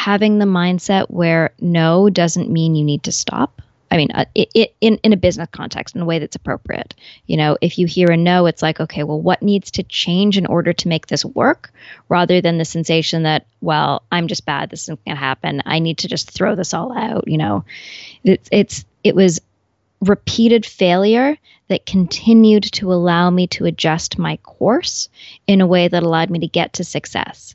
having the mindset where no doesn't mean you need to stop. I mean, uh, it, it, in in a business context, in a way that's appropriate. You know, if you hear a no, it's like, okay, well, what needs to change in order to make this work, rather than the sensation that, well, I'm just bad. This isn't going to happen. I need to just throw this all out. You know, it's it's it was repeated failure that continued to allow me to adjust my course in a way that allowed me to get to success.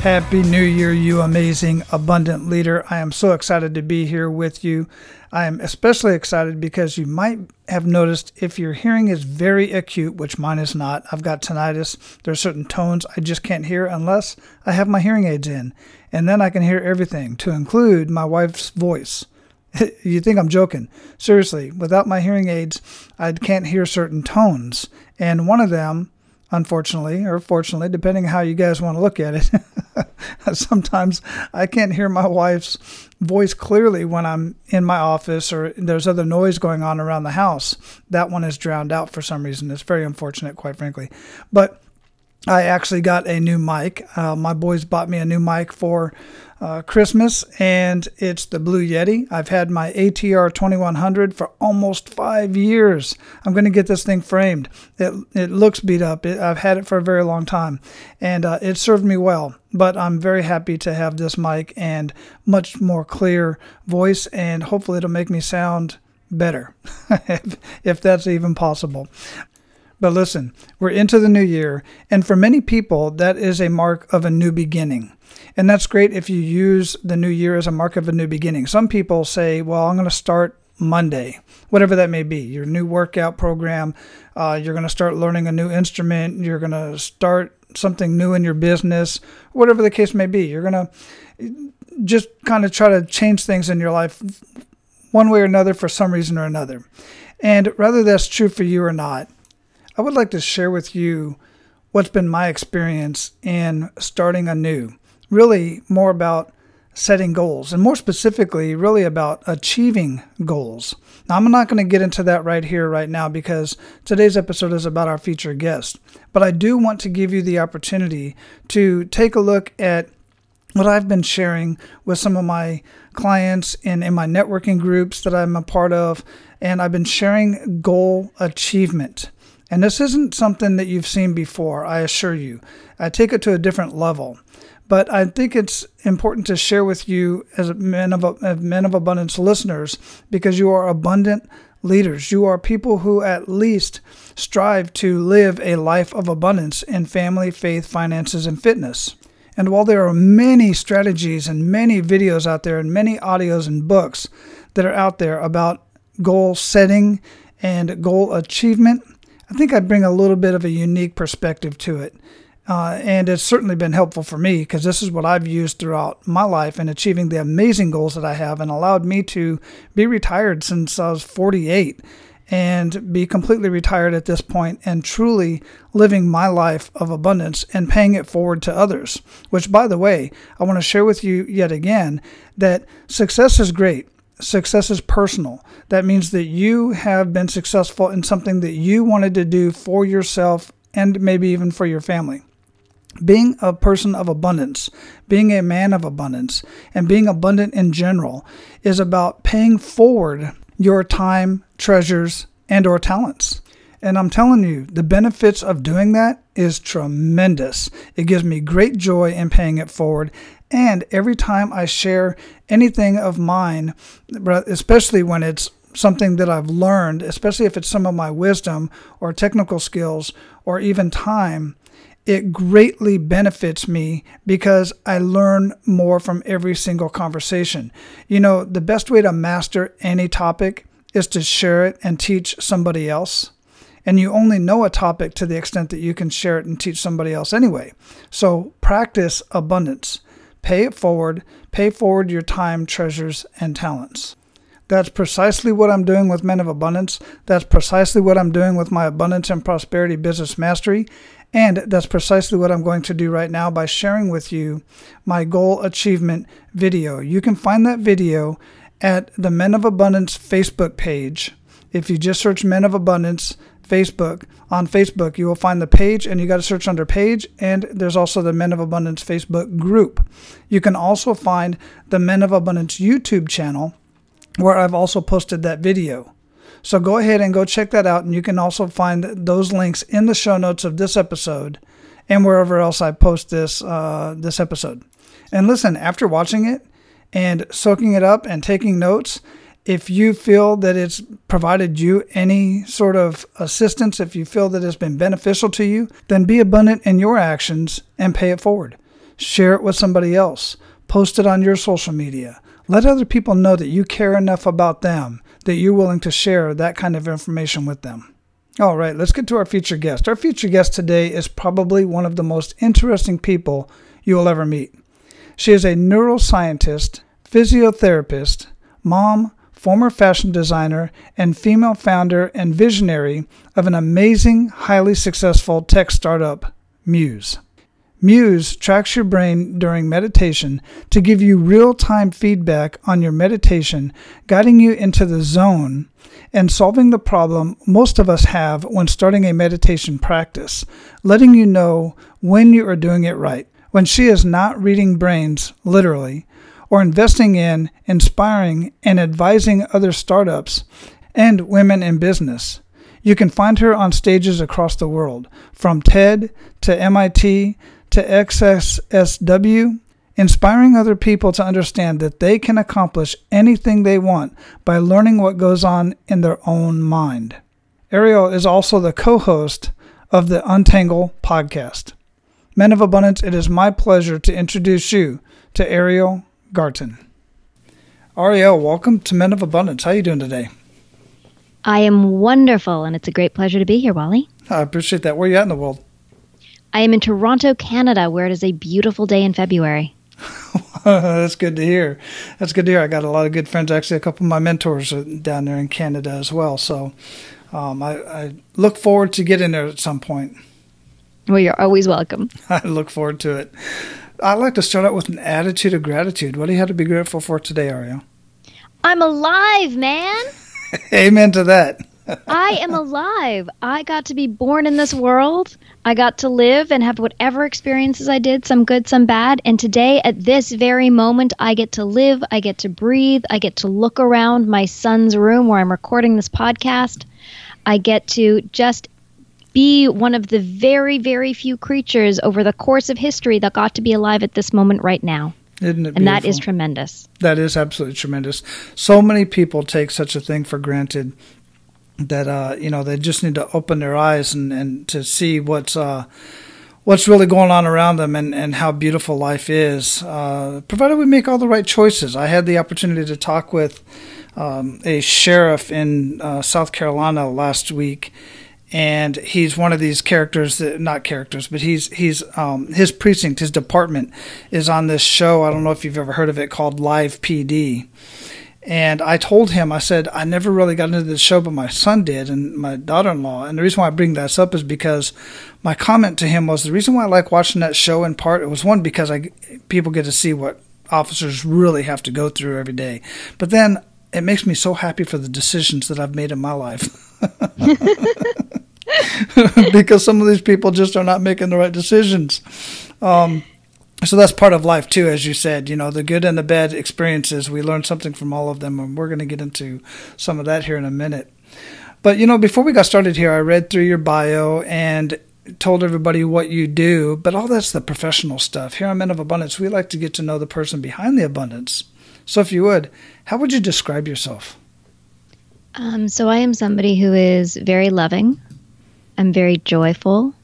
Happy New Year, you amazing, abundant leader. I am so excited to be here with you. I am especially excited because you might have noticed if your hearing is very acute, which mine is not, I've got tinnitus. There are certain tones I just can't hear unless I have my hearing aids in. And then I can hear everything, to include my wife's voice. you think I'm joking. Seriously, without my hearing aids, I can't hear certain tones. And one of them unfortunately, or fortunately, depending how you guys want to look at it. Sometimes I can't hear my wife's voice clearly when I'm in my office or there's other noise going on around the house. That one is drowned out for some reason. It's very unfortunate, quite frankly. But I actually got a new mic. Uh, my boys bought me a new mic for uh, Christmas, and it's the Blue Yeti. I've had my ATR 2100 for almost five years. I'm going to get this thing framed. It, it looks beat up. It, I've had it for a very long time, and uh, it served me well. But I'm very happy to have this mic and much more clear voice, and hopefully it'll make me sound better, if, if that's even possible. But listen, we're into the new year, and for many people, that is a mark of a new beginning. And that's great if you use the new year as a mark of a new beginning. Some people say, well, I'm going to start Monday, whatever that may be, your new workout program, uh, you're going to start learning a new instrument, you're going to start something new in your business, whatever the case may be. You're going to just kind of try to change things in your life one way or another for some reason or another. And whether that's true for you or not, I would like to share with you what's been my experience in starting anew really more about setting goals and more specifically, really about achieving goals. Now, I'm not going to get into that right here, right now, because today's episode is about our featured guest. But I do want to give you the opportunity to take a look at what I've been sharing with some of my clients and in my networking groups that I'm a part of. And I've been sharing goal achievement. And this isn't something that you've seen before, I assure you. I take it to a different level. But I think it's important to share with you as men of, as men of abundance listeners because you are abundant leaders. You are people who at least strive to live a life of abundance in family, faith, finances, and fitness. And while there are many strategies and many videos out there and many audios and books that are out there about goal setting and goal achievement, I think I bring a little bit of a unique perspective to it. Uh, and it's certainly been helpful for me because this is what I've used throughout my life in achieving the amazing goals that I have and allowed me to be retired since I was 48 and be completely retired at this point and truly living my life of abundance and paying it forward to others. Which, by the way, I want to share with you yet again that success is great. Success is personal. That means that you have been successful in something that you wanted to do for yourself and maybe even for your family being a person of abundance, being a man of abundance, and being abundant in general is about paying forward your time, treasures, and or talents. And I'm telling you, the benefits of doing that is tremendous. It gives me great joy in paying it forward. And every time I share anything of mine, especially when it's something that I've learned, especially if it's some of my wisdom or technical skills or even time, it greatly benefits me because I learn more from every single conversation. You know, the best way to master any topic is to share it and teach somebody else. And you only know a topic to the extent that you can share it and teach somebody else anyway. So practice abundance. Pay it forward. Pay forward your time, treasures, and talents. That's precisely what I'm doing with Men of Abundance. That's precisely what I'm doing with my Abundance and Prosperity Business Mastery. And that's precisely what I'm going to do right now by sharing with you my goal achievement video. You can find that video at the Men of Abundance Facebook page. If you just search Men of Abundance Facebook, on Facebook, you will find the page and you got to search under page. And there's also the Men of Abundance Facebook group. You can also find the Men of Abundance YouTube channel where I've also posted that video. So go ahead and go check that out. And you can also find those links in the show notes of this episode and wherever else I post this, uh, this episode. And listen, after watching it and soaking it up and taking notes, if you feel that it's provided you any sort of assistance, if you feel that it's been beneficial to you, then be abundant in your actions and pay it forward. Share it with somebody else. Post it on your social media. Let other people know that you care enough about them that you're willing to share that kind of information with them. All right, let's get to our featured guest. Our featured guest today is probably one of the most interesting people you will ever meet. She is a neuroscientist, physiotherapist, mom, former fashion designer, and female founder and visionary of an amazing, highly successful tech startup, Muse. Muse tracks your brain during meditation to give you real time feedback on your meditation, guiding you into the zone and solving the problem most of us have when starting a meditation practice, letting you know when you are doing it right. When she is not reading brains, literally, or investing in, inspiring, and advising other startups and women in business. You can find her on stages across the world, from TED to MIT to SXSW, inspiring other people to understand that they can accomplish anything they want by learning what goes on in their own mind. Ariel is also the co host of the Untangle podcast. Men of Abundance, it is my pleasure to introduce you to Ariel Garten. Ariel, welcome to Men of Abundance. How are you doing today? I am wonderful, and it's a great pleasure to be here, Wally. I appreciate that. Where are you at in the world? I am in Toronto, Canada, where it is a beautiful day in February. That's good to hear. That's good to hear. I got a lot of good friends. Actually, a couple of my mentors are down there in Canada as well. So um, I, I, look forward to getting there at some point. Well, you're always welcome. I look forward to it. I'd like to start out with an attitude of gratitude. What do you have to be grateful for today, Ariel? I'm alive, man. Amen to that. I am alive. I got to be born in this world. I got to live and have whatever experiences I did, some good, some bad. And today, at this very moment, I get to live, I get to breathe, I get to look around my son's room where I'm recording this podcast. I get to just be one of the very, very few creatures over the course of history that got to be alive at this moment right now. Isn't it and that is tremendous. That is absolutely tremendous. So many people take such a thing for granted that uh, you know they just need to open their eyes and, and to see what's uh, what's really going on around them and, and how beautiful life is, uh, provided we make all the right choices. I had the opportunity to talk with um, a sheriff in uh, South Carolina last week, and he's one of these characters that not characters but he's he's um, his precinct his department is on this show i don't know if you've ever heard of it called live pd and i told him i said i never really got into the show but my son did and my daughter-in-law. And the reason why i bring this up is because my comment to him was the reason why i like watching that show in part it was one because i people get to see what officers really have to go through every day. But then it makes me so happy for the decisions that i've made in my life because some of these people just are not making the right decisions. Um, so that's part of life too, as you said. You know, the good and the bad experiences. We learn something from all of them, and we're going to get into some of that here in a minute. But you know, before we got started here, I read through your bio and told everybody what you do. But all that's the professional stuff. Here on Men of Abundance, we like to get to know the person behind the abundance. So, if you would, how would you describe yourself? Um, so I am somebody who is very loving. I'm very joyful.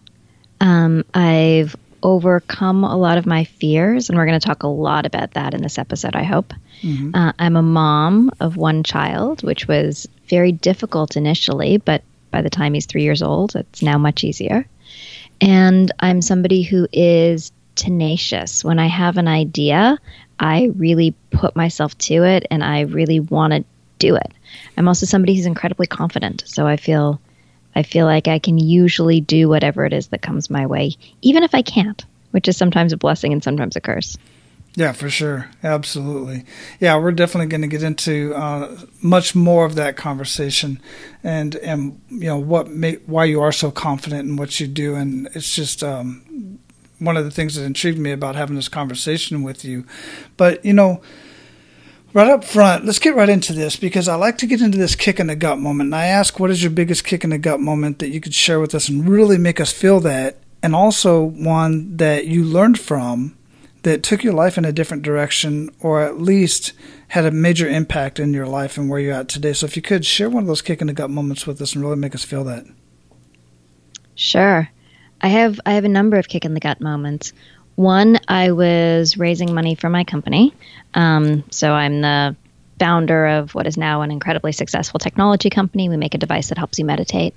Um, I've overcome a lot of my fears, and we're going to talk a lot about that in this episode, I hope. Mm-hmm. Uh, I'm a mom of one child, which was very difficult initially, but by the time he's three years old, it's now much easier. And I'm somebody who is tenacious. When I have an idea, I really put myself to it and I really want to do it. I'm also somebody who's incredibly confident, so I feel I feel like I can usually do whatever it is that comes my way, even if I can't, which is sometimes a blessing and sometimes a curse. Yeah, for sure. Absolutely. Yeah, we're definitely going to get into uh, much more of that conversation and, and you know, what why you are so confident in what you do. And it's just um, one of the things that intrigued me about having this conversation with you. But, you know, right up front, let's get right into this because I like to get into this kick in the gut moment. And I ask, what is your biggest kick in the gut moment that you could share with us and really make us feel that? And also one that you learned from that took your life in a different direction or at least had a major impact in your life and where you're at today. So if you could share one of those kick in the gut moments with us and really make us feel that. Sure. I have I have a number of kick in the gut moments. One, I was raising money for my company. Um, so I'm the founder of what is now an incredibly successful technology company. We make a device that helps you meditate.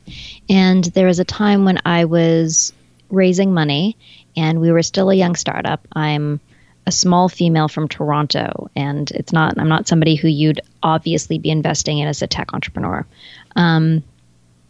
And there was a time when I was raising money and we were still a young startup. I'm a small female from Toronto, and it's not. I'm not somebody who you'd obviously be investing in as a tech entrepreneur. Um,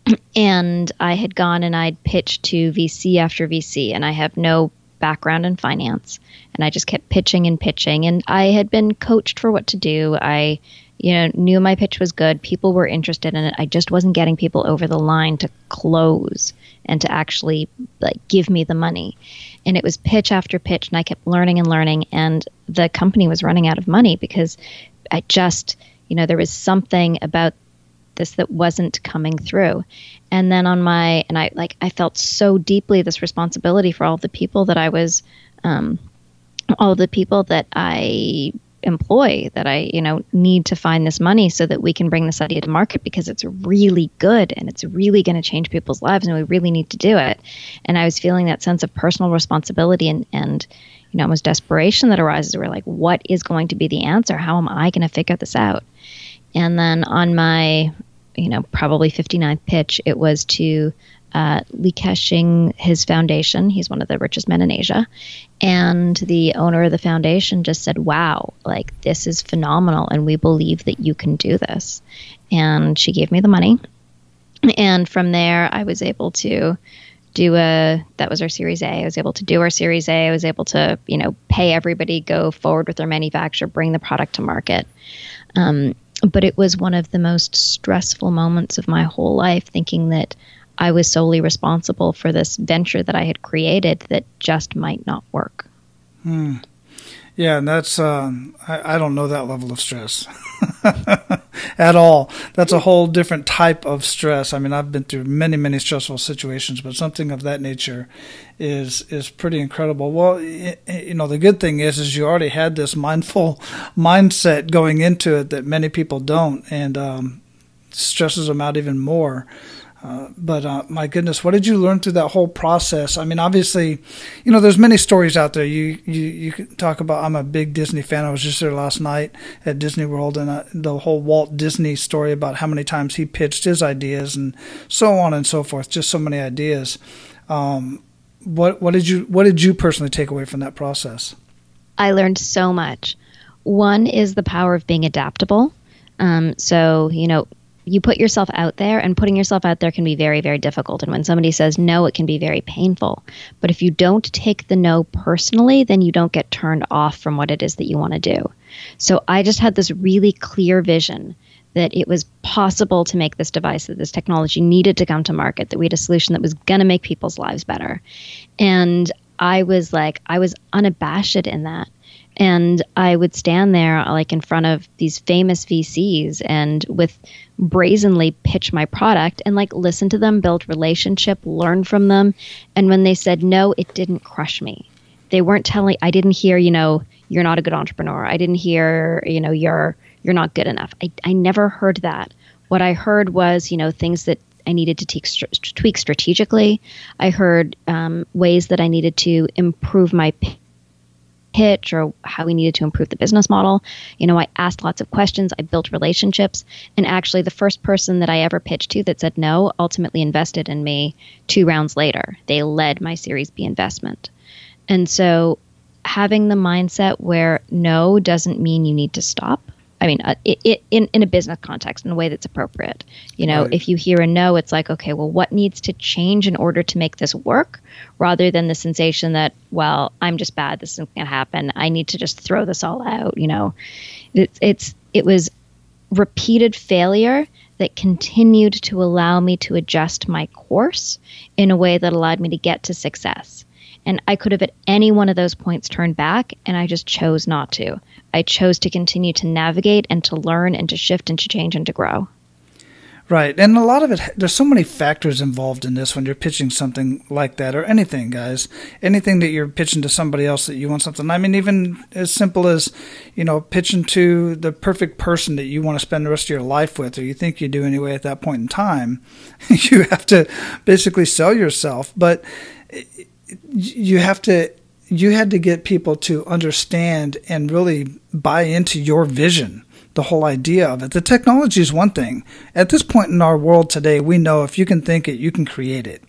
and I had gone and I'd pitched to VC after VC, and I have no background in finance, and I just kept pitching and pitching, and I had been coached for what to do. I you know, knew my pitch was good. People were interested in it. I just wasn't getting people over the line to close and to actually like give me the money. And it was pitch after pitch, and I kept learning and learning. And the company was running out of money because I just, you know, there was something about this that wasn't coming through. And then on my, and I like, I felt so deeply this responsibility for all the people that I was, um, all the people that I employ that I, you know, need to find this money so that we can bring this idea to market because it's really good and it's really going to change people's lives and we really need to do it. And I was feeling that sense of personal responsibility and and you know, almost desperation that arises. We're like, what is going to be the answer? How am I going to figure this out? And then on my, you know, probably 59th pitch, it was to uh, Li Ka-shing his foundation. He's one of the richest men in Asia. And the owner of the foundation just said, Wow, like this is phenomenal. And we believe that you can do this. And she gave me the money. And from there, I was able to do a that was our series a i was able to do our series a i was able to you know pay everybody go forward with their manufacture bring the product to market um, but it was one of the most stressful moments of my whole life thinking that I was solely responsible for this venture that I had created that just might not work. Hmm. Yeah, and that's uh, I, I, don't know that level of stress at all. That's a whole different type of stress. I mean, I've been through many, many stressful situations, but something of that nature is is pretty incredible. Well, you know, the good thing is is you already had this mindful mindset going into it that many people don't, and um, stresses them out even more. Uh, but uh, my goodness, what did you learn through that whole process? I mean, obviously, you know, there's many stories out there. You you you can talk about. I'm a big Disney fan. I was just there last night at Disney World, and uh, the whole Walt Disney story about how many times he pitched his ideas and so on and so forth. Just so many ideas. Um, what what did you what did you personally take away from that process? I learned so much. One is the power of being adaptable. Um, so you know, you put yourself out there, and putting yourself out there can be very, very difficult. And when somebody says no, it can be very painful. But if you don't take the no personally, then you don't get turned off from what it is that you want to do. So I just had this really clear vision that it was possible to make this device, that this technology needed to come to market, that we had a solution that was going to make people's lives better. And I was like, I was unabashed in that and I would stand there like in front of these famous VCs and with brazenly pitch my product and like listen to them, build relationship, learn from them. And when they said no, it didn't crush me. They weren't telling I didn't hear, you know, you're not a good entrepreneur. I didn't hear, you know, you're you're not good enough. I I never heard that. What I heard was, you know, things that I needed to tweak, tweak strategically. I heard um, ways that I needed to improve my pitch or how we needed to improve the business model. You know, I asked lots of questions, I built relationships, and actually the first person that I ever pitched to that said no ultimately invested in me 2 rounds later. They led my Series B investment. And so having the mindset where no doesn't mean you need to stop I mean, uh, it, it, in in a business context in a way that's appropriate. You know, right. if you hear a no, it's like, okay, well, what needs to change in order to make this work, rather than the sensation that, well, I'm just bad. This isn't going to happen. I need to just throw this all out. You know, it's it's it was repeated failure that continued to allow me to adjust my course in a way that allowed me to get to success. And I could have at any one of those points turned back, and I just chose not to. I chose to continue to navigate and to learn and to shift and to change and to grow. Right. And a lot of it, there's so many factors involved in this when you're pitching something like that or anything, guys. Anything that you're pitching to somebody else that you want something. I mean, even as simple as, you know, pitching to the perfect person that you want to spend the rest of your life with, or you think you do anyway at that point in time. you have to basically sell yourself. But you have to you had to get people to understand and really buy into your vision the whole idea of it. The technology is one thing. At this point in our world today, we know if you can think it, you can create it.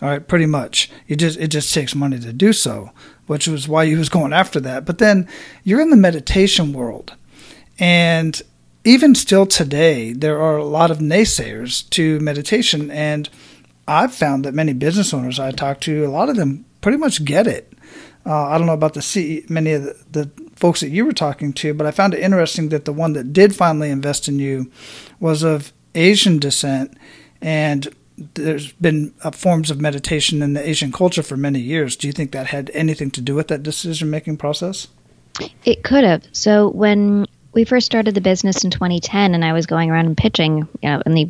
All right, pretty much. It just it just takes money to do so, which was why he was going after that. But then you're in the meditation world, and even still today, there are a lot of naysayers to meditation, and I've found that many business owners I talk to, a lot of them pretty much get it. Uh, I don't know about the C- many of the, the, folks that you were talking to, but I found it interesting that the one that did finally invest in you was of Asian descent, and there's been uh, forms of meditation in the Asian culture for many years. Do you think that had anything to do with that decision making process? It could have. So when we first started the business in 2010, and I was going around and pitching, you know, in the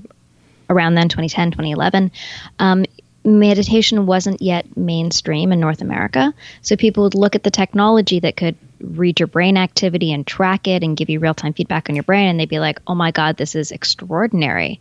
around then 2010 2011 um, meditation wasn't yet mainstream in North America. So people would look at the technology that could read your brain activity and track it and give you real time feedback on your brain. And they'd be like, oh my God, this is extraordinary.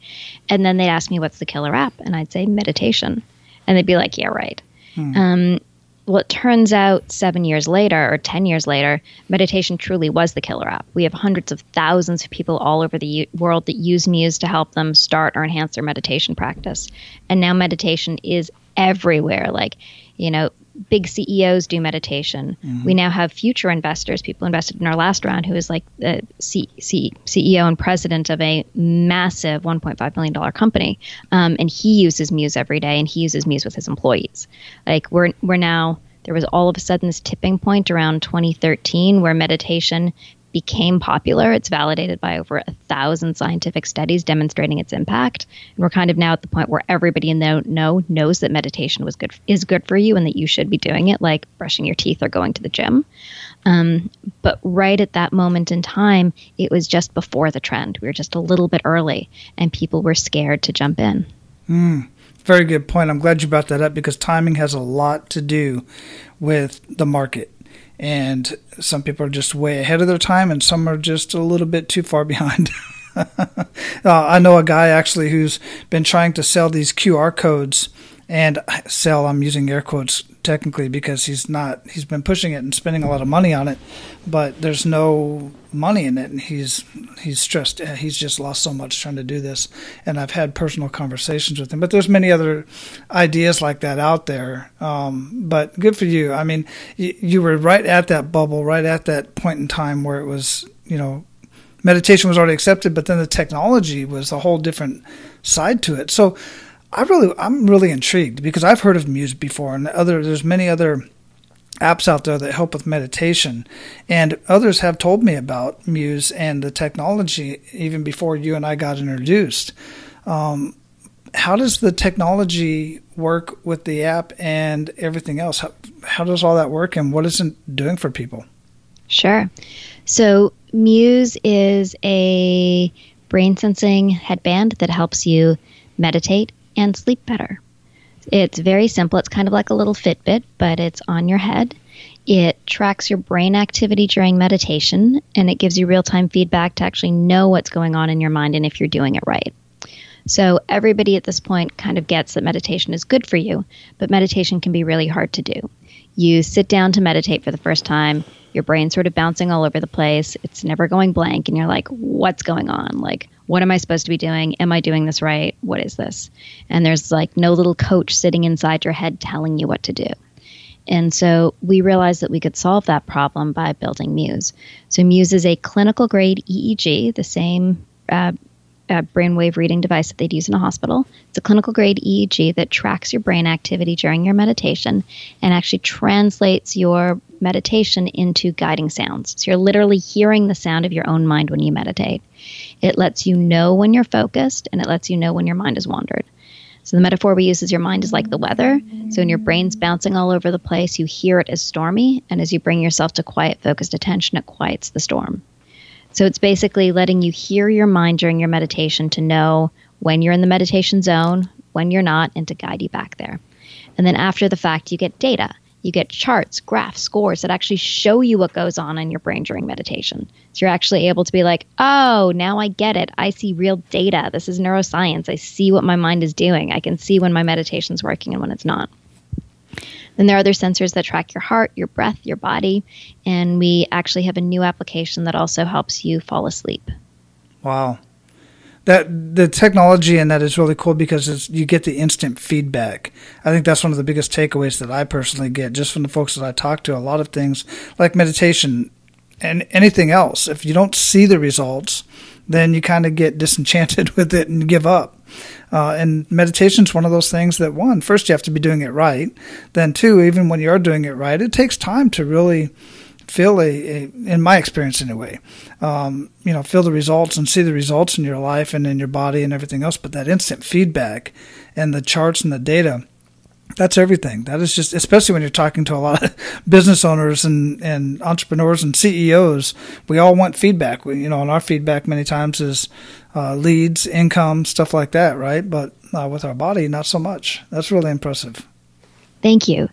And then they'd ask me, what's the killer app? And I'd say, meditation. And they'd be like, yeah, right. Hmm. Um, well, it turns out seven years later or 10 years later, meditation truly was the killer app. We have hundreds of thousands of people all over the u- world that use Muse to help them start or enhance their meditation practice. And now meditation is everywhere. Like, you know, big CEOs do meditation. Mm-hmm. We now have future investors, people invested in our last round, who is like the C- C- CEO and president of a massive $1.5 million company. Um, and he uses Muse every day and he uses Muse with his employees. Like we're, we're now, there was all of a sudden this tipping point around 2013 where meditation became popular. It's validated by over a thousand scientific studies demonstrating its impact. And we're kind of now at the point where everybody in the know knows that meditation was good is good for you and that you should be doing it, like brushing your teeth or going to the gym. Um, but right at that moment in time, it was just before the trend. We were just a little bit early, and people were scared to jump in. Mm, very good point. I'm glad you brought that up because timing has a lot to do with the market and some people are just way ahead of their time and some are just a little bit too far behind. uh, I know a guy actually who's been trying to sell these QR codes and sell i'm using air quotes technically because he's not he's been pushing it and spending a lot of money on it but there's no money in it and he's he's stressed he's just lost so much trying to do this. And i've had personal conversations with him but there's many other ideas like that out there. Um, but good for you. I mean you, you were right at that bubble right at that point in time where it was you know meditation was already accepted but then the technology was a whole different side to it. So I really, I'm really intrigued because I've heard of Muse before, and other there's many other apps out there that help with meditation, and others have told me about Muse and the technology even before you and I got introduced. Um, how does the technology work with the app and everything else? How, how does all that work, and what is it doing for people? Sure. So Muse is a brain sensing headband that helps you meditate and sleep better. It's very simple. It's kind of like a little Fitbit, but it's on your head. It tracks your brain activity during meditation and it gives you real time feedback to actually know what's going on in your mind and if you're doing it right. So, everybody at this point kind of gets that meditation is good for you, but meditation can be really hard to do. You sit down to meditate for the first time, your brain's sort of bouncing all over the place, it's never going blank, and you're like, what's going on? Like, what am I supposed to be doing? Am I doing this right? What is this? And there's like no little coach sitting inside your head telling you what to do. And so we realized that we could solve that problem by building Muse. So Muse is a clinical grade EEG, the same uh, uh, brainwave reading device that they'd use in a hospital. It's a clinical grade EEG that tracks your brain activity during your meditation and actually translates your meditation into guiding sounds. So you're literally hearing the sound of your own mind when you meditate. It lets you know when you're focused and it lets you know when your mind has wandered. So the metaphor we use is your mind is like the weather. So when your brain's bouncing all over the place, you hear it as stormy, and as you bring yourself to quiet, focused attention, it quiets the storm. So it's basically letting you hear your mind during your meditation to know when you're in the meditation zone, when you're not, and to guide you back there. And then after the fact, you get data. You get charts, graphs, scores that actually show you what goes on in your brain during meditation. So you're actually able to be like, oh, now I get it. I see real data. This is neuroscience. I see what my mind is doing. I can see when my meditation's working and when it's not. Then there are other sensors that track your heart, your breath, your body, and we actually have a new application that also helps you fall asleep. Wow. That the technology in that is really cool because you get the instant feedback. I think that's one of the biggest takeaways that I personally get just from the folks that I talk to. A lot of things like meditation and anything else, if you don't see the results, then you kind of get disenchanted with it and give up. Uh, and meditation is one of those things that one, first you have to be doing it right. Then two, even when you are doing it right, it takes time to really feel a, a in my experience anyway, um, you know, feel the results and see the results in your life and in your body and everything else. But that instant feedback and the charts and the data, that's everything. That is just, especially when you're talking to a lot of business owners and, and entrepreneurs and CEOs, we all want feedback. We, you know, and our feedback many times is uh, leads, income, stuff like that, right? But uh, with our body, not so much. That's really impressive. Thank you.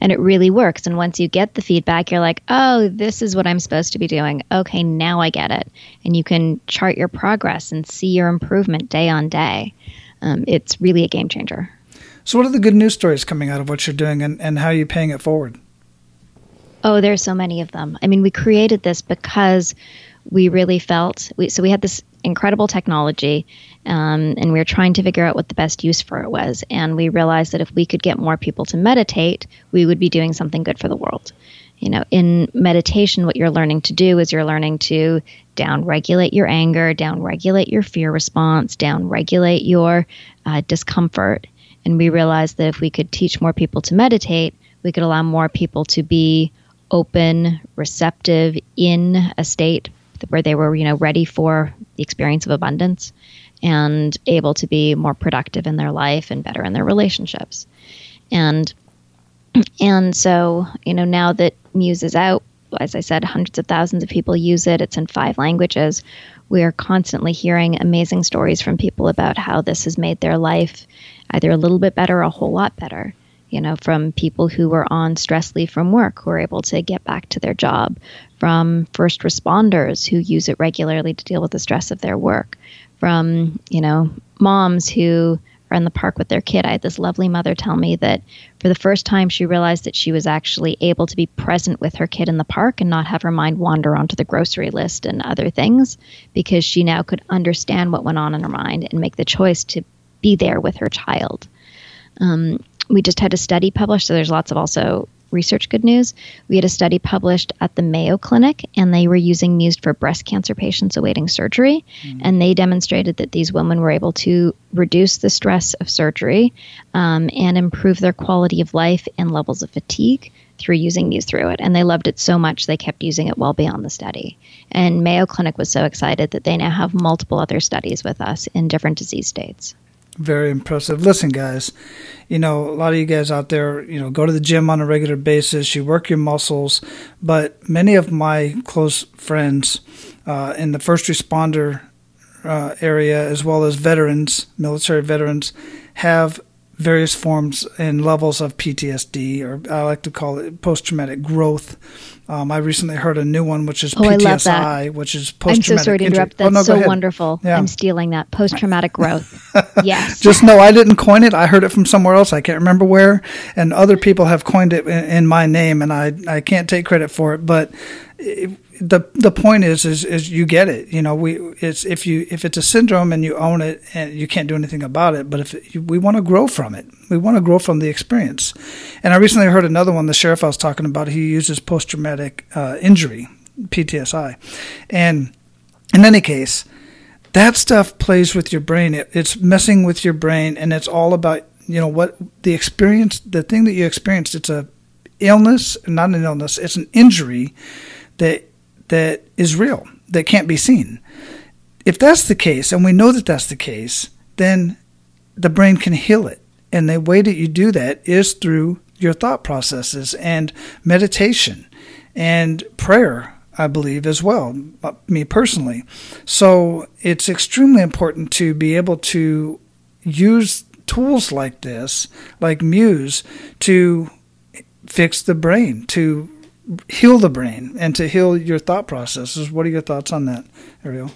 And it really works. And once you get the feedback, you're like, oh, this is what I'm supposed to be doing. Okay, now I get it. And you can chart your progress and see your improvement day on day. Um, it's really a game changer. So, what are the good news stories coming out of what you're doing and, and how are you paying it forward? Oh, there's so many of them. I mean, we created this because we really felt we, so we had this incredible technology um, and we were trying to figure out what the best use for it was. And we realized that if we could get more people to meditate we would be doing something good for the world. You know in meditation what you're learning to do is you're learning to down regulate your anger down regulate your fear response down regulate your uh, discomfort. And we realized that if we could teach more people to meditate we could allow more people to be open receptive in a state where they were, you know, ready for the experience of abundance and able to be more productive in their life and better in their relationships. And and so, you know, now that Muse is out, as I said, hundreds of thousands of people use it. It's in five languages. We are constantly hearing amazing stories from people about how this has made their life either a little bit better or a whole lot better you know, from people who were on stress leave from work who are able to get back to their job, from first responders who use it regularly to deal with the stress of their work, from, you know, moms who are in the park with their kid. I had this lovely mother tell me that for the first time she realized that she was actually able to be present with her kid in the park and not have her mind wander onto the grocery list and other things because she now could understand what went on in her mind and make the choice to be there with her child. Um, we just had a study published, so there's lots of also research good news. We had a study published at the Mayo Clinic, and they were using Muse for breast cancer patients awaiting surgery. Mm-hmm. And they demonstrated that these women were able to reduce the stress of surgery um, and improve their quality of life and levels of fatigue through using Muse through it. And they loved it so much they kept using it well beyond the study. And Mayo Clinic was so excited that they now have multiple other studies with us in different disease states. Very impressive. Listen, guys, you know, a lot of you guys out there, you know, go to the gym on a regular basis, you work your muscles, but many of my close friends uh, in the first responder uh, area, as well as veterans, military veterans, have various forms and levels of PTSD, or I like to call it post traumatic growth. Um, I recently heard a new one, which is oh, PTSI, which is post traumatic. I'm so sorry to interrupt. That's oh, no, so wonderful. Yeah. I'm stealing that post traumatic growth. yes. Just know I didn't coin it. I heard it from somewhere else. I can't remember where, and other people have coined it in, in my name, and I I can't take credit for it. But it, the the point is is is you get it. You know, we it's if you if it's a syndrome and you own it and you can't do anything about it. But if it, we want to grow from it, we want to grow from the experience. And I recently heard another one. The sheriff I was talking about, he uses post traumatic uh, injury, PTSI, and in any case, that stuff plays with your brain. It, it's messing with your brain, and it's all about you know what the experience, the thing that you experienced. It's a illness, not an illness. It's an injury that that is real, that can't be seen. If that's the case, and we know that that's the case, then the brain can heal it. And the way that you do that is through your thought processes and meditation and prayer, I believe, as well, uh, me personally. So it's extremely important to be able to use tools like this, like Muse, to fix the brain, to heal the brain and to heal your thought processes. What are your thoughts on that, Ariel?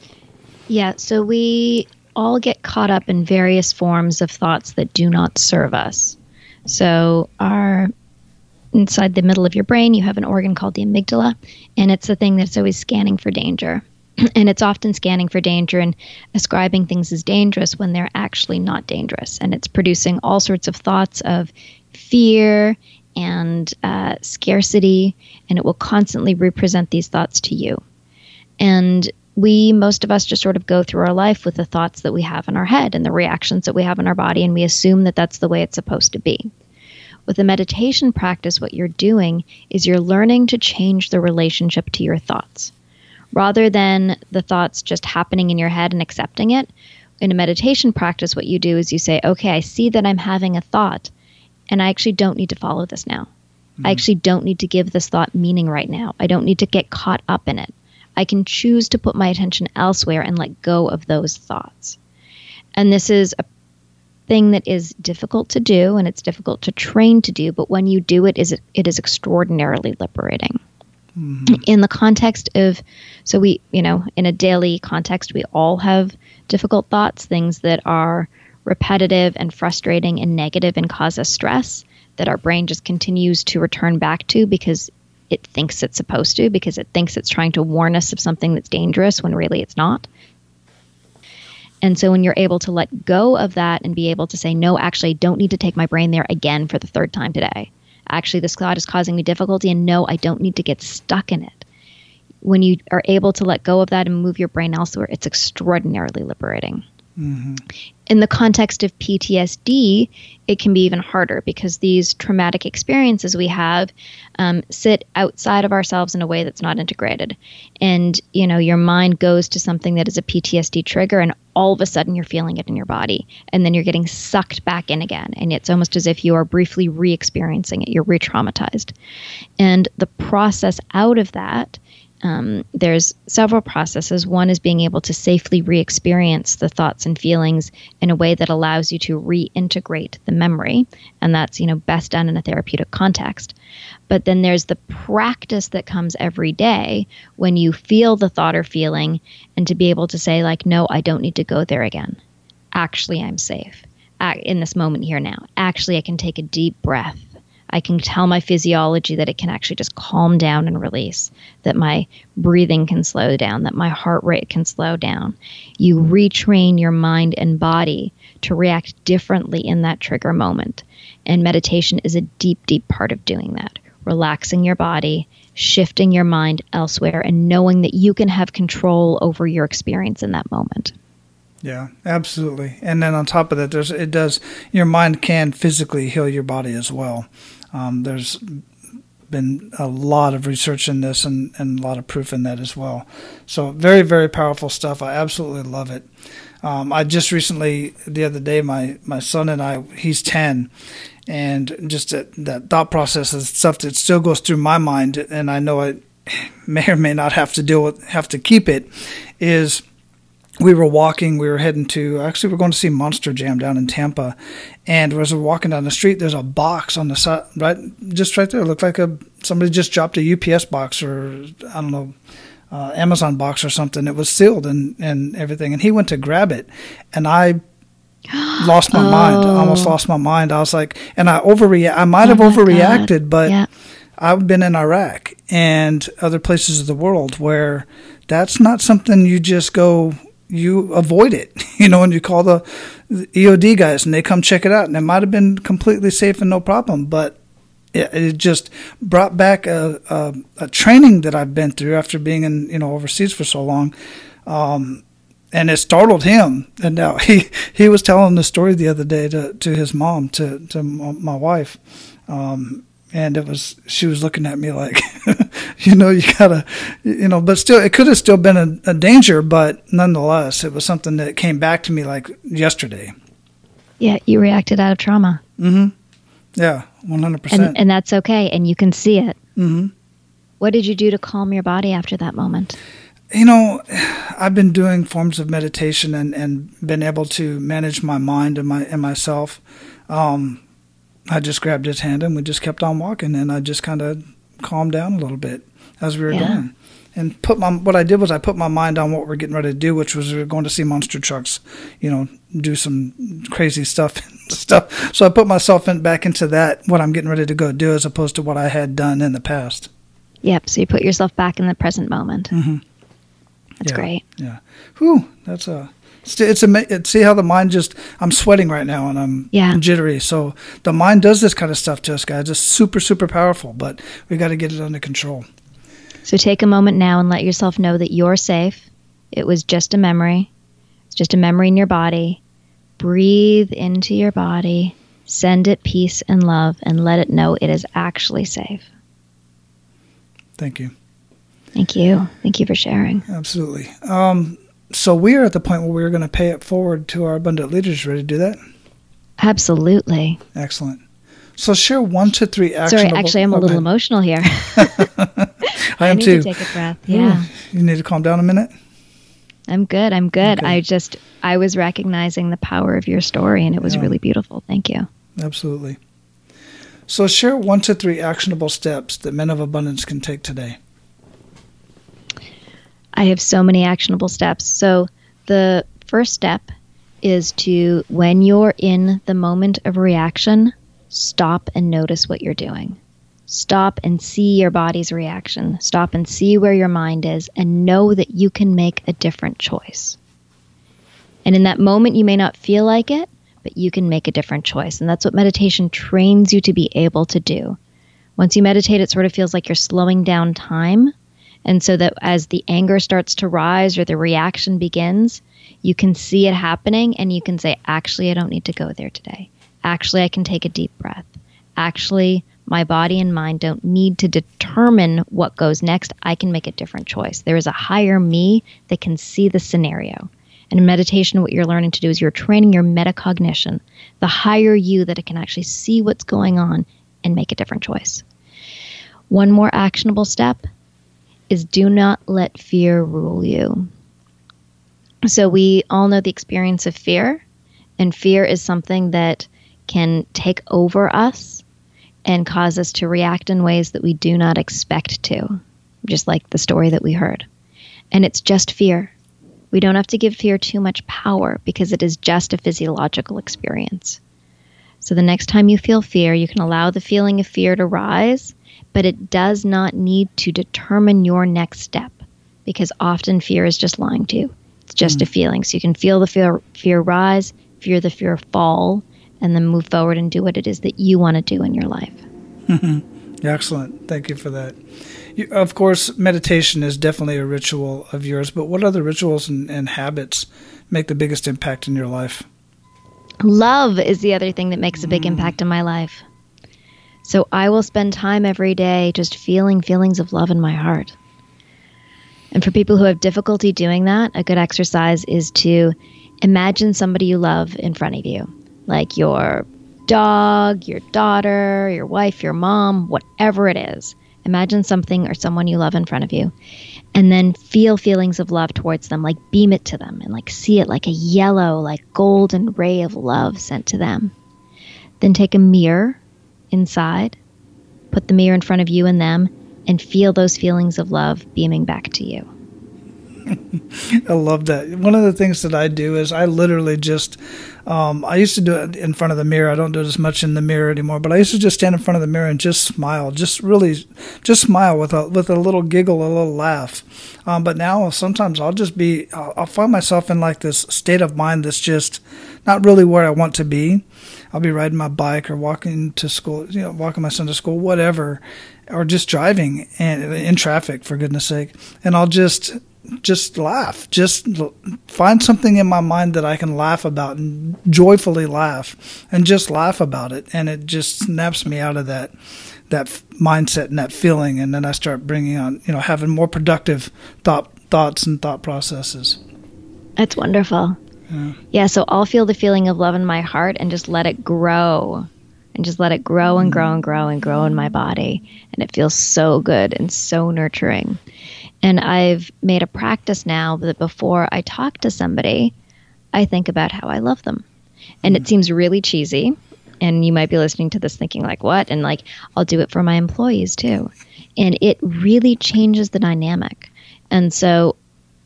Yeah, so we all get caught up in various forms of thoughts that do not serve us. So our inside the middle of your brain, you have an organ called the amygdala, and it's the thing that's always scanning for danger. and it's often scanning for danger and ascribing things as dangerous when they're actually not dangerous. And it's producing all sorts of thoughts of fear and uh, scarcity, and it will constantly represent these thoughts to you. And we, most of us, just sort of go through our life with the thoughts that we have in our head and the reactions that we have in our body, and we assume that that's the way it's supposed to be. With a meditation practice, what you're doing is you're learning to change the relationship to your thoughts. Rather than the thoughts just happening in your head and accepting it, in a meditation practice, what you do is you say, okay, I see that I'm having a thought and I actually don't need to follow this now. Mm-hmm. I actually don't need to give this thought meaning right now. I don't need to get caught up in it. I can choose to put my attention elsewhere and let go of those thoughts. And this is a thing that is difficult to do and it's difficult to train to do, but when you do it is it is extraordinarily liberating. Mm-hmm. In the context of so we, you know, in a daily context, we all have difficult thoughts, things that are repetitive and frustrating and negative and cause us stress that our brain just continues to return back to because it thinks it's supposed to, because it thinks it's trying to warn us of something that's dangerous when really it's not. And so when you're able to let go of that and be able to say, no, actually, I don't need to take my brain there again for the third time today. Actually, this thought is causing me difficulty, and no, I don't need to get stuck in it. When you are able to let go of that and move your brain elsewhere, it's extraordinarily liberating. Mm-hmm. In the context of PTSD, it can be even harder because these traumatic experiences we have um, sit outside of ourselves in a way that's not integrated. And, you know, your mind goes to something that is a PTSD trigger, and all of a sudden you're feeling it in your body. And then you're getting sucked back in again. And it's almost as if you are briefly re experiencing it, you're re traumatized. And the process out of that um, there's several processes. One is being able to safely re experience the thoughts and feelings in a way that allows you to reintegrate the memory. And that's, you know, best done in a therapeutic context. But then there's the practice that comes every day when you feel the thought or feeling and to be able to say, like, no, I don't need to go there again. Actually, I'm safe in this moment here now. Actually, I can take a deep breath I can tell my physiology that it can actually just calm down and release, that my breathing can slow down, that my heart rate can slow down. You retrain your mind and body to react differently in that trigger moment. And meditation is a deep, deep part of doing that. Relaxing your body, shifting your mind elsewhere, and knowing that you can have control over your experience in that moment. Yeah, absolutely. And then on top of that, there's it does your mind can physically heal your body as well. Um, there's been a lot of research in this and, and a lot of proof in that as well. So very, very powerful stuff. I absolutely love it. Um, I just recently, the other day, my, my son and I, he's 10, and just that, that thought process is stuff that still goes through my mind, and I know I may or may not have to deal with, have to keep it, is – we were walking, we were heading to, actually, we're going to see Monster Jam down in Tampa. And as we're walking down the street, there's a box on the side, right, just right there. It looked like a, somebody just dropped a UPS box or, I don't know, uh, Amazon box or something. It was sealed and, and everything. And he went to grab it. And I lost my oh. mind. I almost lost my mind. I was like, and I overreact. I might have oh overreacted, God. but yeah. I've been in Iraq and other places of the world where that's not something you just go you avoid it you know and you call the, eod guys and they come check it out. And it might have been completely safe and no problem but it, it just brought back a, a, a, training that I've been through after being in you know overseas for so long, um, and it startled him. And now he he was telling the story the other day to, to his mom to to my wife, um, and it was she was looking at me like, you know, you gotta, you know, but still, it could have still been a, a danger, but nonetheless, it was something that came back to me like yesterday. Yeah, you reacted out of trauma. Mm-hmm. Yeah, one hundred percent. And that's okay, and you can see it. Mm-hmm. What did you do to calm your body after that moment? You know, I've been doing forms of meditation and, and been able to manage my mind and my and myself. Um, I just grabbed his hand and we just kept on walking, and I just kind of calmed down a little bit as we were yeah. going and put my what I did was I put my mind on what we're getting ready to do, which was we are going to see monster trucks, you know, do some crazy stuff stuff. So I put myself in, back into that what I'm getting ready to go do, as opposed to what I had done in the past. Yep. So you put yourself back in the present moment. Mm-hmm. That's yeah, great. Yeah. Whew. That's a. It's a see how the mind just I'm sweating right now and I'm yeah. jittery. So the mind does this kind of stuff to us guys. It's super super powerful, but we got to get it under control. So take a moment now and let yourself know that you're safe. It was just a memory. It's just a memory in your body. Breathe into your body, send it peace and love, and let it know it is actually safe. Thank you. Thank you. Thank you for sharing. Absolutely. Um, so we are at the point where we're going to pay it forward to our abundant leaders. Ready to do that? Absolutely. Excellent. So share one to three actionable. Sorry, actually, I'm a little emotional here. I am I too. To take a breath. Yeah. You need to calm down a minute. I'm good. I'm good. Okay. I just I was recognizing the power of your story, and it was yeah. really beautiful. Thank you. Absolutely. So share one to three actionable steps that men of abundance can take today. I have so many actionable steps. So the first step is to when you're in the moment of reaction, stop and notice what you're doing. Stop and see your body's reaction. Stop and see where your mind is and know that you can make a different choice. And in that moment, you may not feel like it, but you can make a different choice. And that's what meditation trains you to be able to do. Once you meditate, it sort of feels like you're slowing down time. And so that as the anger starts to rise or the reaction begins, you can see it happening and you can say, actually, I don't need to go there today. Actually, I can take a deep breath. Actually, my body and mind don't need to determine what goes next. I can make a different choice. There is a higher me that can see the scenario. And in meditation, what you're learning to do is you're training your metacognition, the higher you that it can actually see what's going on and make a different choice. One more actionable step is do not let fear rule you. So, we all know the experience of fear, and fear is something that can take over us and cause us to react in ways that we do not expect to, just like the story that we heard. And it's just fear. We don't have to give fear too much power because it is just a physiological experience. So the next time you feel fear, you can allow the feeling of fear to rise, but it does not need to determine your next step because often fear is just lying to you. It's just mm. a feeling. So you can feel the fear, fear rise, fear the fear fall, and then move forward and do what it is that you want to do in your life. Excellent. Thank you for that. You, of course, meditation is definitely a ritual of yours, but what other rituals and, and habits make the biggest impact in your life? Love is the other thing that makes a big mm. impact in my life. So I will spend time every day just feeling feelings of love in my heart. And for people who have difficulty doing that, a good exercise is to imagine somebody you love in front of you like your dog, your daughter, your wife, your mom, whatever it is. Imagine something or someone you love in front of you, and then feel feelings of love towards them, like beam it to them, and like see it like a yellow, like golden ray of love sent to them. Then take a mirror inside, put the mirror in front of you and them, and feel those feelings of love beaming back to you. I love that. One of the things that I do is I literally just, um, I used to do it in front of the mirror. I don't do it as much in the mirror anymore, but I used to just stand in front of the mirror and just smile, just really, just smile with a with a little giggle, a little laugh. Um, but now sometimes I'll just be, I'll, I'll find myself in like this state of mind that's just not really where I want to be. I'll be riding my bike or walking to school, you know, walking my son to school, whatever, or just driving and in traffic for goodness sake. And i'll just just laugh just find something in my mind that i can laugh about and joyfully laugh and just laugh about it. And it just snaps me out of that that mindset and that feeling. And then i start bringing on you know having more productive thought thoughts and thought processes. That's wonderful yeah. yeah so i'll feel the feeling of love in my heart and just let it grow and just let it grow and grow and grow and grow in my body. And it feels so good and so nurturing. And I've made a practice now that before I talk to somebody, I think about how I love them. And it mm. seems really cheesy. And you might be listening to this thinking, like, what? And like, I'll do it for my employees too. And it really changes the dynamic. And so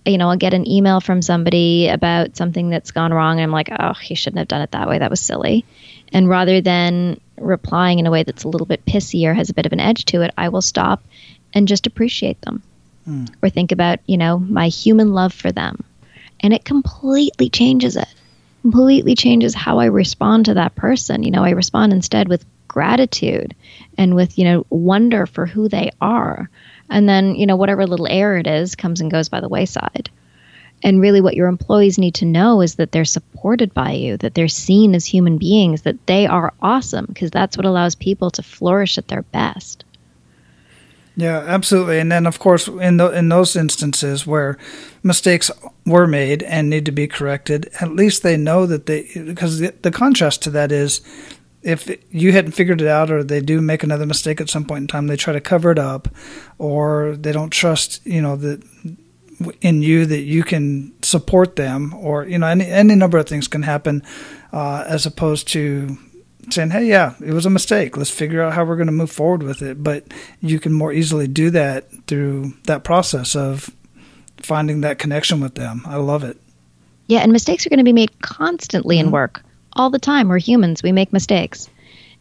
you know, I'll get an email from somebody about something that's gone wrong, and I'm like, oh, he shouldn't have done it that way. That was silly. And rather than replying in a way that's a little bit pissy or has a bit of an edge to it, I will stop and just appreciate them mm. or think about, you know, my human love for them. And it completely changes it, completely changes how I respond to that person. You know, I respond instead with gratitude and with, you know, wonder for who they are. And then, you know, whatever little error it is comes and goes by the wayside. And really, what your employees need to know is that they're supported by you, that they're seen as human beings, that they are awesome, because that's what allows people to flourish at their best. Yeah, absolutely. And then, of course, in the, in those instances where mistakes were made and need to be corrected, at least they know that they because the, the contrast to that is if you hadn't figured it out or they do make another mistake at some point in time, they try to cover it up, or they don't trust you know that in you that you can support them, or you know, any any number of things can happen, uh, as opposed to saying, "Hey, yeah, it was a mistake. Let's figure out how we're going to move forward with it." But you can more easily do that through that process of finding that connection with them. I love it. Yeah, and mistakes are going to be made constantly mm-hmm. in work all the time. We're humans; we make mistakes.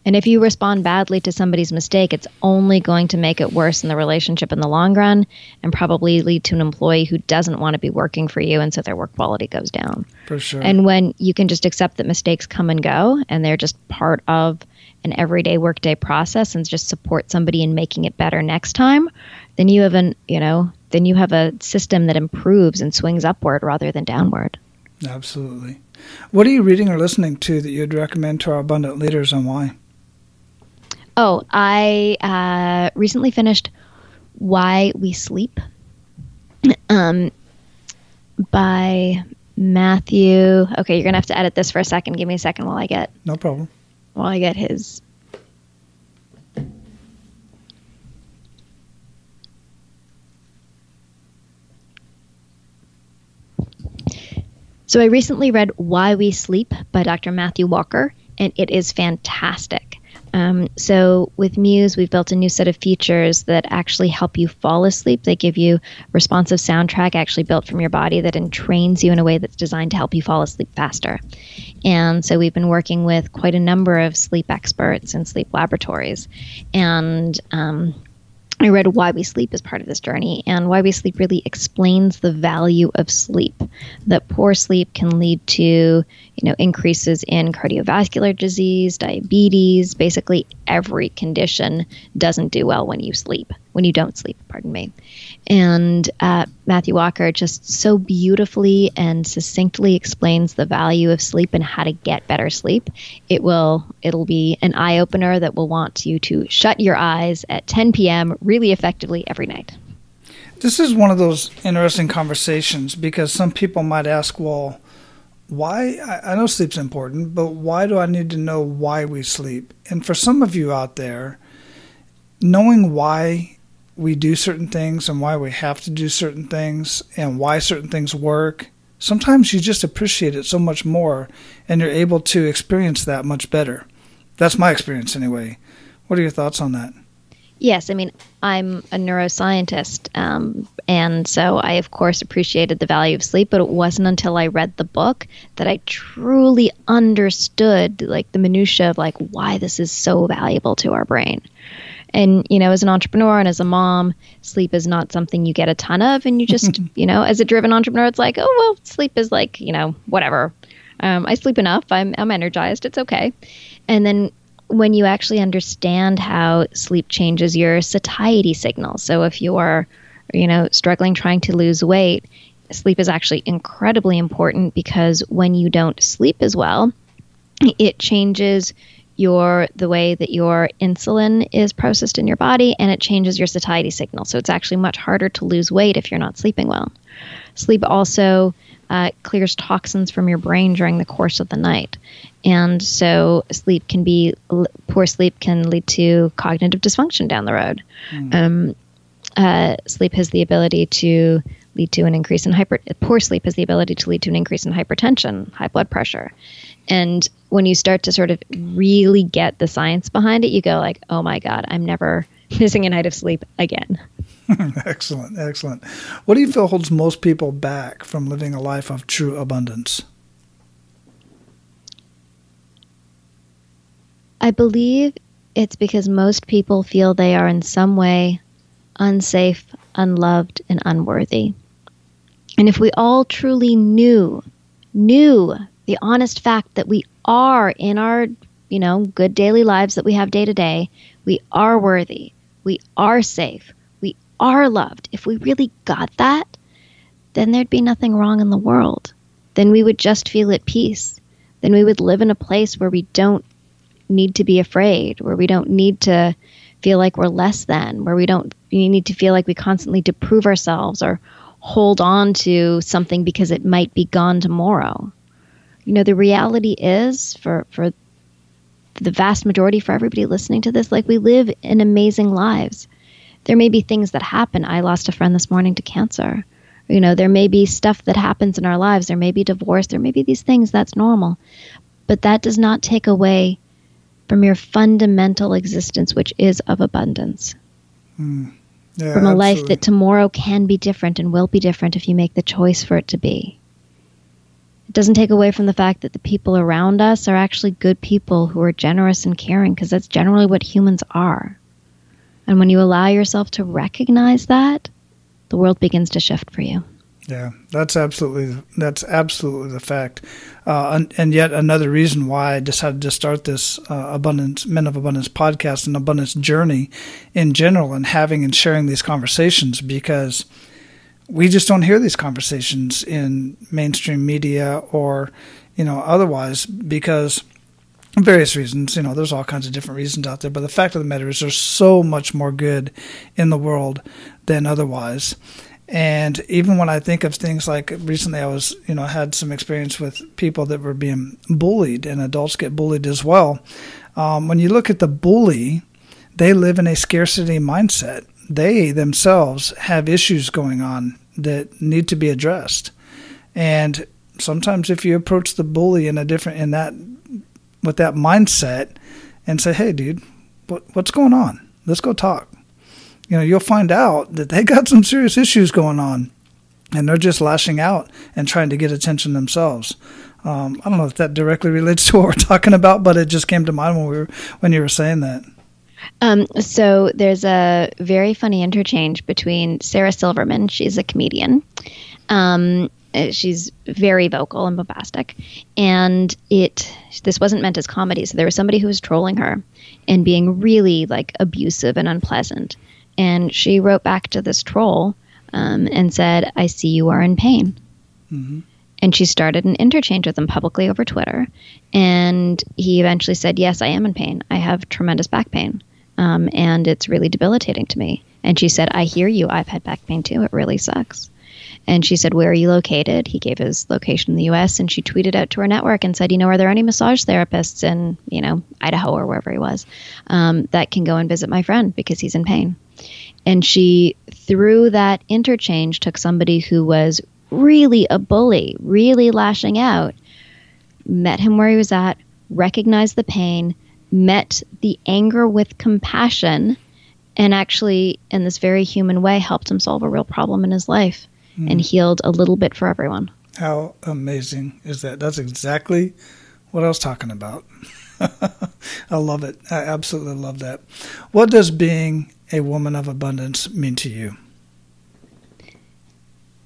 And if you respond badly to somebody's mistake, it's only going to make it worse in the relationship in the long run and probably lead to an employee who doesn't want to be working for you. And so their work quality goes down. For sure. And when you can just accept that mistakes come and go and they're just part of an everyday workday process and just support somebody in making it better next time, then you have an, you know, then you have a system that improves and swings upward rather than downward. Absolutely. What are you reading or listening to that you'd recommend to our abundant leaders and why? Oh, I uh, recently finished Why We Sleep um, by Matthew. Okay, you're going to have to edit this for a second. Give me a second while I get. No problem. While I get his. So I recently read Why We Sleep by Dr. Matthew Walker, and it is fantastic. Um, so with Muse, we've built a new set of features that actually help you fall asleep. They give you responsive soundtrack actually built from your body that entrains you in a way that's designed to help you fall asleep faster. And so we've been working with quite a number of sleep experts and sleep laboratories. And um, I read Why We Sleep as part of this journey, and Why We Sleep really explains the value of sleep. That poor sleep can lead to, you know, increases in cardiovascular disease, diabetes, basically every condition doesn't do well when you sleep, when you don't sleep, pardon me. And uh, Matthew Walker just so beautifully and succinctly explains the value of sleep and how to get better sleep. It will it'll be an eye opener that will want you to shut your eyes at 10 p.m. really effectively every night. This is one of those interesting conversations because some people might ask, well, why I know sleep's important, but why do I need to know why we sleep? And for some of you out there, knowing why we do certain things and why we have to do certain things and why certain things work, sometimes you just appreciate it so much more and you're able to experience that much better. That's my experience anyway. What are your thoughts on that? Yes, I mean, I'm a neuroscientist, um, and so I, of course, appreciated the value of sleep. But it wasn't until I read the book that I truly understood, like the minutia of like why this is so valuable to our brain. And you know, as an entrepreneur and as a mom, sleep is not something you get a ton of, and you just, you know, as a driven entrepreneur, it's like, oh well, sleep is like, you know, whatever. Um, I sleep enough. I'm I'm energized. It's okay. And then when you actually understand how sleep changes your satiety signal. So if you are, you know, struggling trying to lose weight, sleep is actually incredibly important because when you don't sleep as well, it changes your the way that your insulin is processed in your body and it changes your satiety signal. So it's actually much harder to lose weight if you're not sleeping well. Sleep also uh, clears toxins from your brain during the course of the night. And so sleep can be poor sleep can lead to cognitive dysfunction down the road. Mm. Um, uh, sleep has the ability to lead to an increase in hyper. Poor sleep has the ability to lead to an increase in hypertension, high blood pressure, and when you start to sort of really get the science behind it, you go like, "Oh my god, I'm never missing a night of sleep again." excellent, excellent. What do you feel holds most people back from living a life of true abundance? I believe it's because most people feel they are in some way unsafe, unloved, and unworthy. And if we all truly knew, knew the honest fact that we are in our, you know, good daily lives that we have day to day, we are worthy, we are safe, we are loved. If we really got that, then there'd be nothing wrong in the world. Then we would just feel at peace. Then we would live in a place where we don't need to be afraid, where we don't need to feel like we're less than, where we don't need to feel like we constantly to prove ourselves or hold on to something because it might be gone tomorrow. You know, the reality is for for the vast majority for everybody listening to this, like we live in amazing lives. There may be things that happen. I lost a friend this morning to cancer. You know, there may be stuff that happens in our lives. There may be divorce. There may be these things. That's normal. But that does not take away from your fundamental existence, which is of abundance. Mm. Yeah, from a absolutely. life that tomorrow can be different and will be different if you make the choice for it to be. It doesn't take away from the fact that the people around us are actually good people who are generous and caring, because that's generally what humans are. And when you allow yourself to recognize that, the world begins to shift for you. Yeah, that's absolutely that's absolutely the fact, uh, and, and, yet another reason why I decided to start this uh, abundance men of abundance podcast and abundance journey in general, and having and sharing these conversations because we just don't hear these conversations in mainstream media or you know otherwise because various reasons. You know there's all kinds of different reasons out there but the fact of the matter is there's so much more good in the world than otherwise and even when I think of things like recently, I was, you know, had some experience with people that were being bullied, and adults get bullied as well. Um, when you look at the bully, they live in a scarcity mindset. They themselves have issues going on that need to be addressed. And sometimes, if you approach the bully in a different, in that, with that mindset, and say, "Hey, dude, what, what's going on? Let's go talk." You know, you'll find out that they got some serious issues going on and they're just lashing out and trying to get attention themselves. Um, I don't know if that directly relates to what we're talking about, but it just came to mind when we were when you were saying that. Um, so there's a very funny interchange between Sarah Silverman, she's a comedian. Um, uh, she's very vocal and bombastic, and it this wasn't meant as comedy. So there was somebody who was trolling her and being really like abusive and unpleasant. And she wrote back to this troll um, and said, I see you are in pain. Mm-hmm. And she started an interchange with him publicly over Twitter. And he eventually said, Yes, I am in pain. I have tremendous back pain. Um, and it's really debilitating to me. And she said, I hear you. I've had back pain too. It really sucks. And she said, Where are you located? He gave his location in the US and she tweeted out to her network and said, You know, are there any massage therapists in, you know, Idaho or wherever he was um, that can go and visit my friend because he's in pain? And she, through that interchange, took somebody who was really a bully, really lashing out, met him where he was at, recognized the pain, met the anger with compassion, and actually, in this very human way, helped him solve a real problem in his life mm. and healed a little bit for everyone. How amazing is that? That's exactly what I was talking about. I love it. I absolutely love that. What does being a woman of abundance mean to you?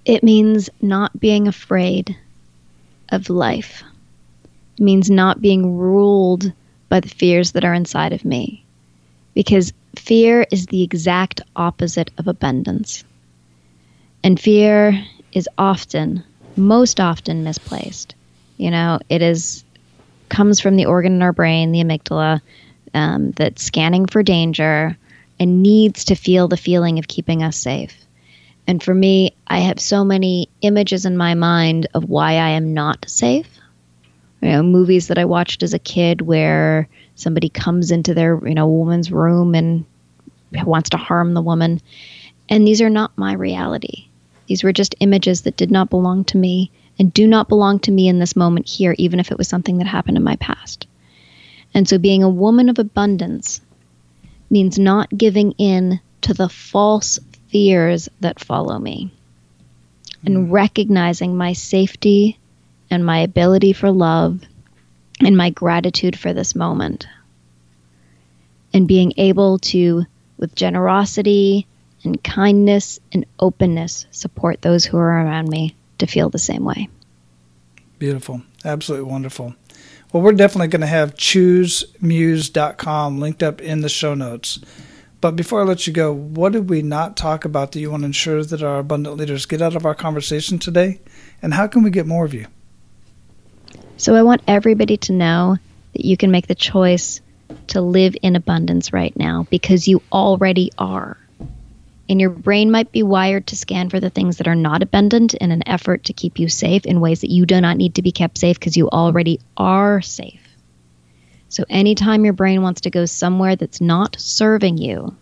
It means not being afraid of life. It means not being ruled by the fears that are inside of me. Because fear is the exact opposite of abundance. And fear is often, most often, misplaced. You know, it is comes from the organ in our brain, the amygdala, um, that's scanning for danger and needs to feel the feeling of keeping us safe. And for me, I have so many images in my mind of why I am not safe. You know, movies that I watched as a kid where somebody comes into their, you know, woman's room and wants to harm the woman. And these are not my reality. These were just images that did not belong to me and do not belong to me in this moment here, even if it was something that happened in my past. And so being a woman of abundance means not giving in to the false fears that follow me and mm. recognizing my safety and my ability for love and my gratitude for this moment. And being able to, with generosity and kindness and openness, support those who are around me to feel the same way. Beautiful. Absolutely wonderful. Well, we're definitely going to have choosemuse.com linked up in the show notes. But before I let you go, what did we not talk about that you want to ensure that our abundant leaders get out of our conversation today? And how can we get more of you? So I want everybody to know that you can make the choice to live in abundance right now because you already are. And your brain might be wired to scan for the things that are not abundant in an effort to keep you safe in ways that you do not need to be kept safe because you already are safe. So anytime your brain wants to go somewhere that's not serving you,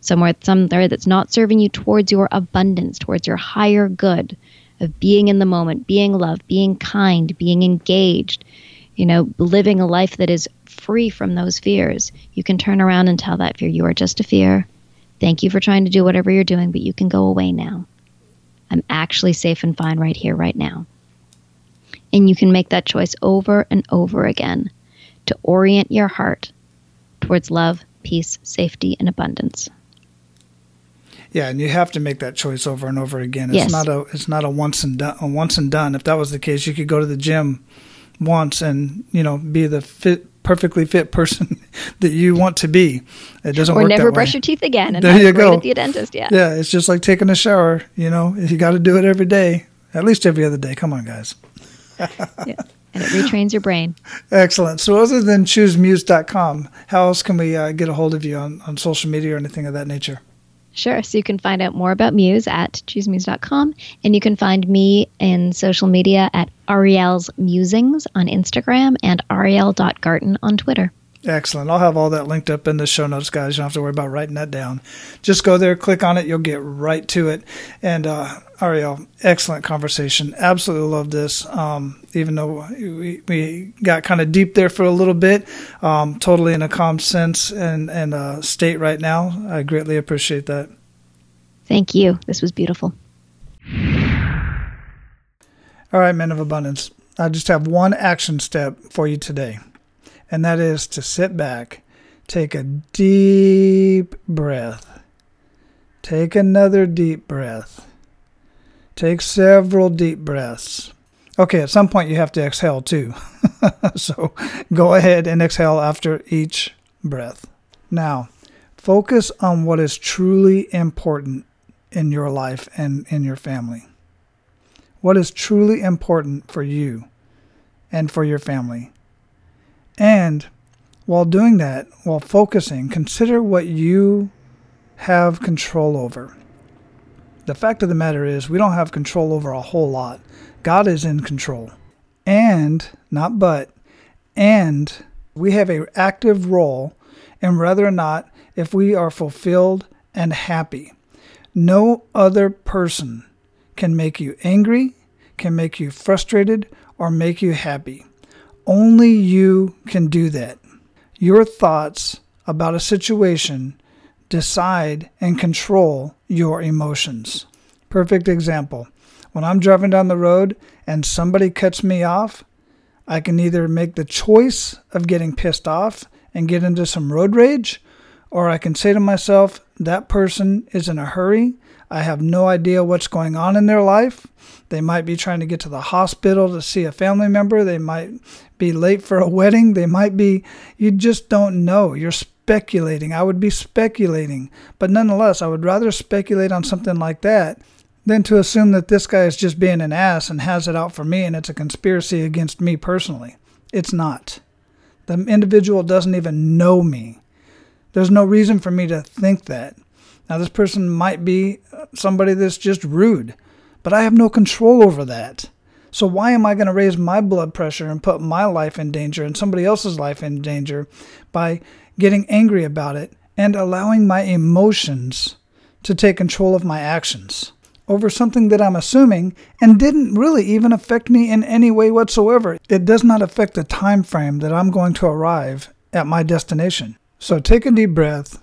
somewhere somewhere that's not serving you towards your abundance, towards your higher good of being in the moment, being loved, being kind, being engaged, you know, living a life that is free from those fears, you can turn around and tell that fear, you are just a fear. Thank you for trying to do whatever you're doing, but you can go away now. I'm actually safe and fine right here, right now. And you can make that choice over and over again to orient your heart towards love, peace, safety, and abundance. Yeah, and you have to make that choice over and over again. It's yes. not a it's not a once and done a once and done. If that was the case, you could go to the gym once and you know be the fit perfectly fit person that you want to be. It doesn't or work. Or never brush way. your teeth again. And there you go. At the dentist, yeah. Yeah, it's just like taking a shower. You know, you got to do it every day, at least every other day. Come on, guys. yeah and it retrains your brain. Excellent. So, other than choosemuse.com, how else can we uh, get a hold of you on, on social media or anything of that nature? Sure. So you can find out more about Muse at choosemuse.com, and you can find me in social media at Ariel's Musings on Instagram and ariel.garten on Twitter. Excellent. I'll have all that linked up in the show notes, guys. You don't have to worry about writing that down. Just go there, click on it, you'll get right to it. And uh, Ariel, excellent conversation. Absolutely love this. Um, even though we, we got kind of deep there for a little bit, um, totally in a calm sense and, and uh, state right now. I greatly appreciate that. Thank you. This was beautiful. All right, men of abundance. I just have one action step for you today and that is to sit back, take a deep breath, take another deep breath, take several deep breaths. Okay, at some point you have to exhale too. so go ahead and exhale after each breath. Now, focus on what is truly important in your life and in your family. What is truly important for you and for your family? And while doing that, while focusing, consider what you have control over. The fact of the matter is, we don't have control over a whole lot. God is in control. And, not but, and we have an active role in whether or not if we are fulfilled and happy. No other person can make you angry, can make you frustrated, or make you happy. Only you can do that. Your thoughts about a situation decide and control your emotions. Perfect example. When I'm driving down the road and somebody cuts me off, I can either make the choice of getting pissed off and get into some road rage, or I can say to myself, that person is in a hurry. I have no idea what's going on in their life. They might be trying to get to the hospital to see a family member. They might be late for a wedding. They might be, you just don't know. You're speculating. I would be speculating. But nonetheless, I would rather speculate on something like that than to assume that this guy is just being an ass and has it out for me and it's a conspiracy against me personally. It's not. The individual doesn't even know me. There's no reason for me to think that. Now, this person might be uh, somebody that's just rude, but I have no control over that. So, why am I going to raise my blood pressure and put my life in danger and somebody else's life in danger by getting angry about it and allowing my emotions to take control of my actions? over something that I'm assuming and didn't really even affect me in any way whatsoever. It does not affect the time frame that I'm going to arrive at my destination. So take a deep breath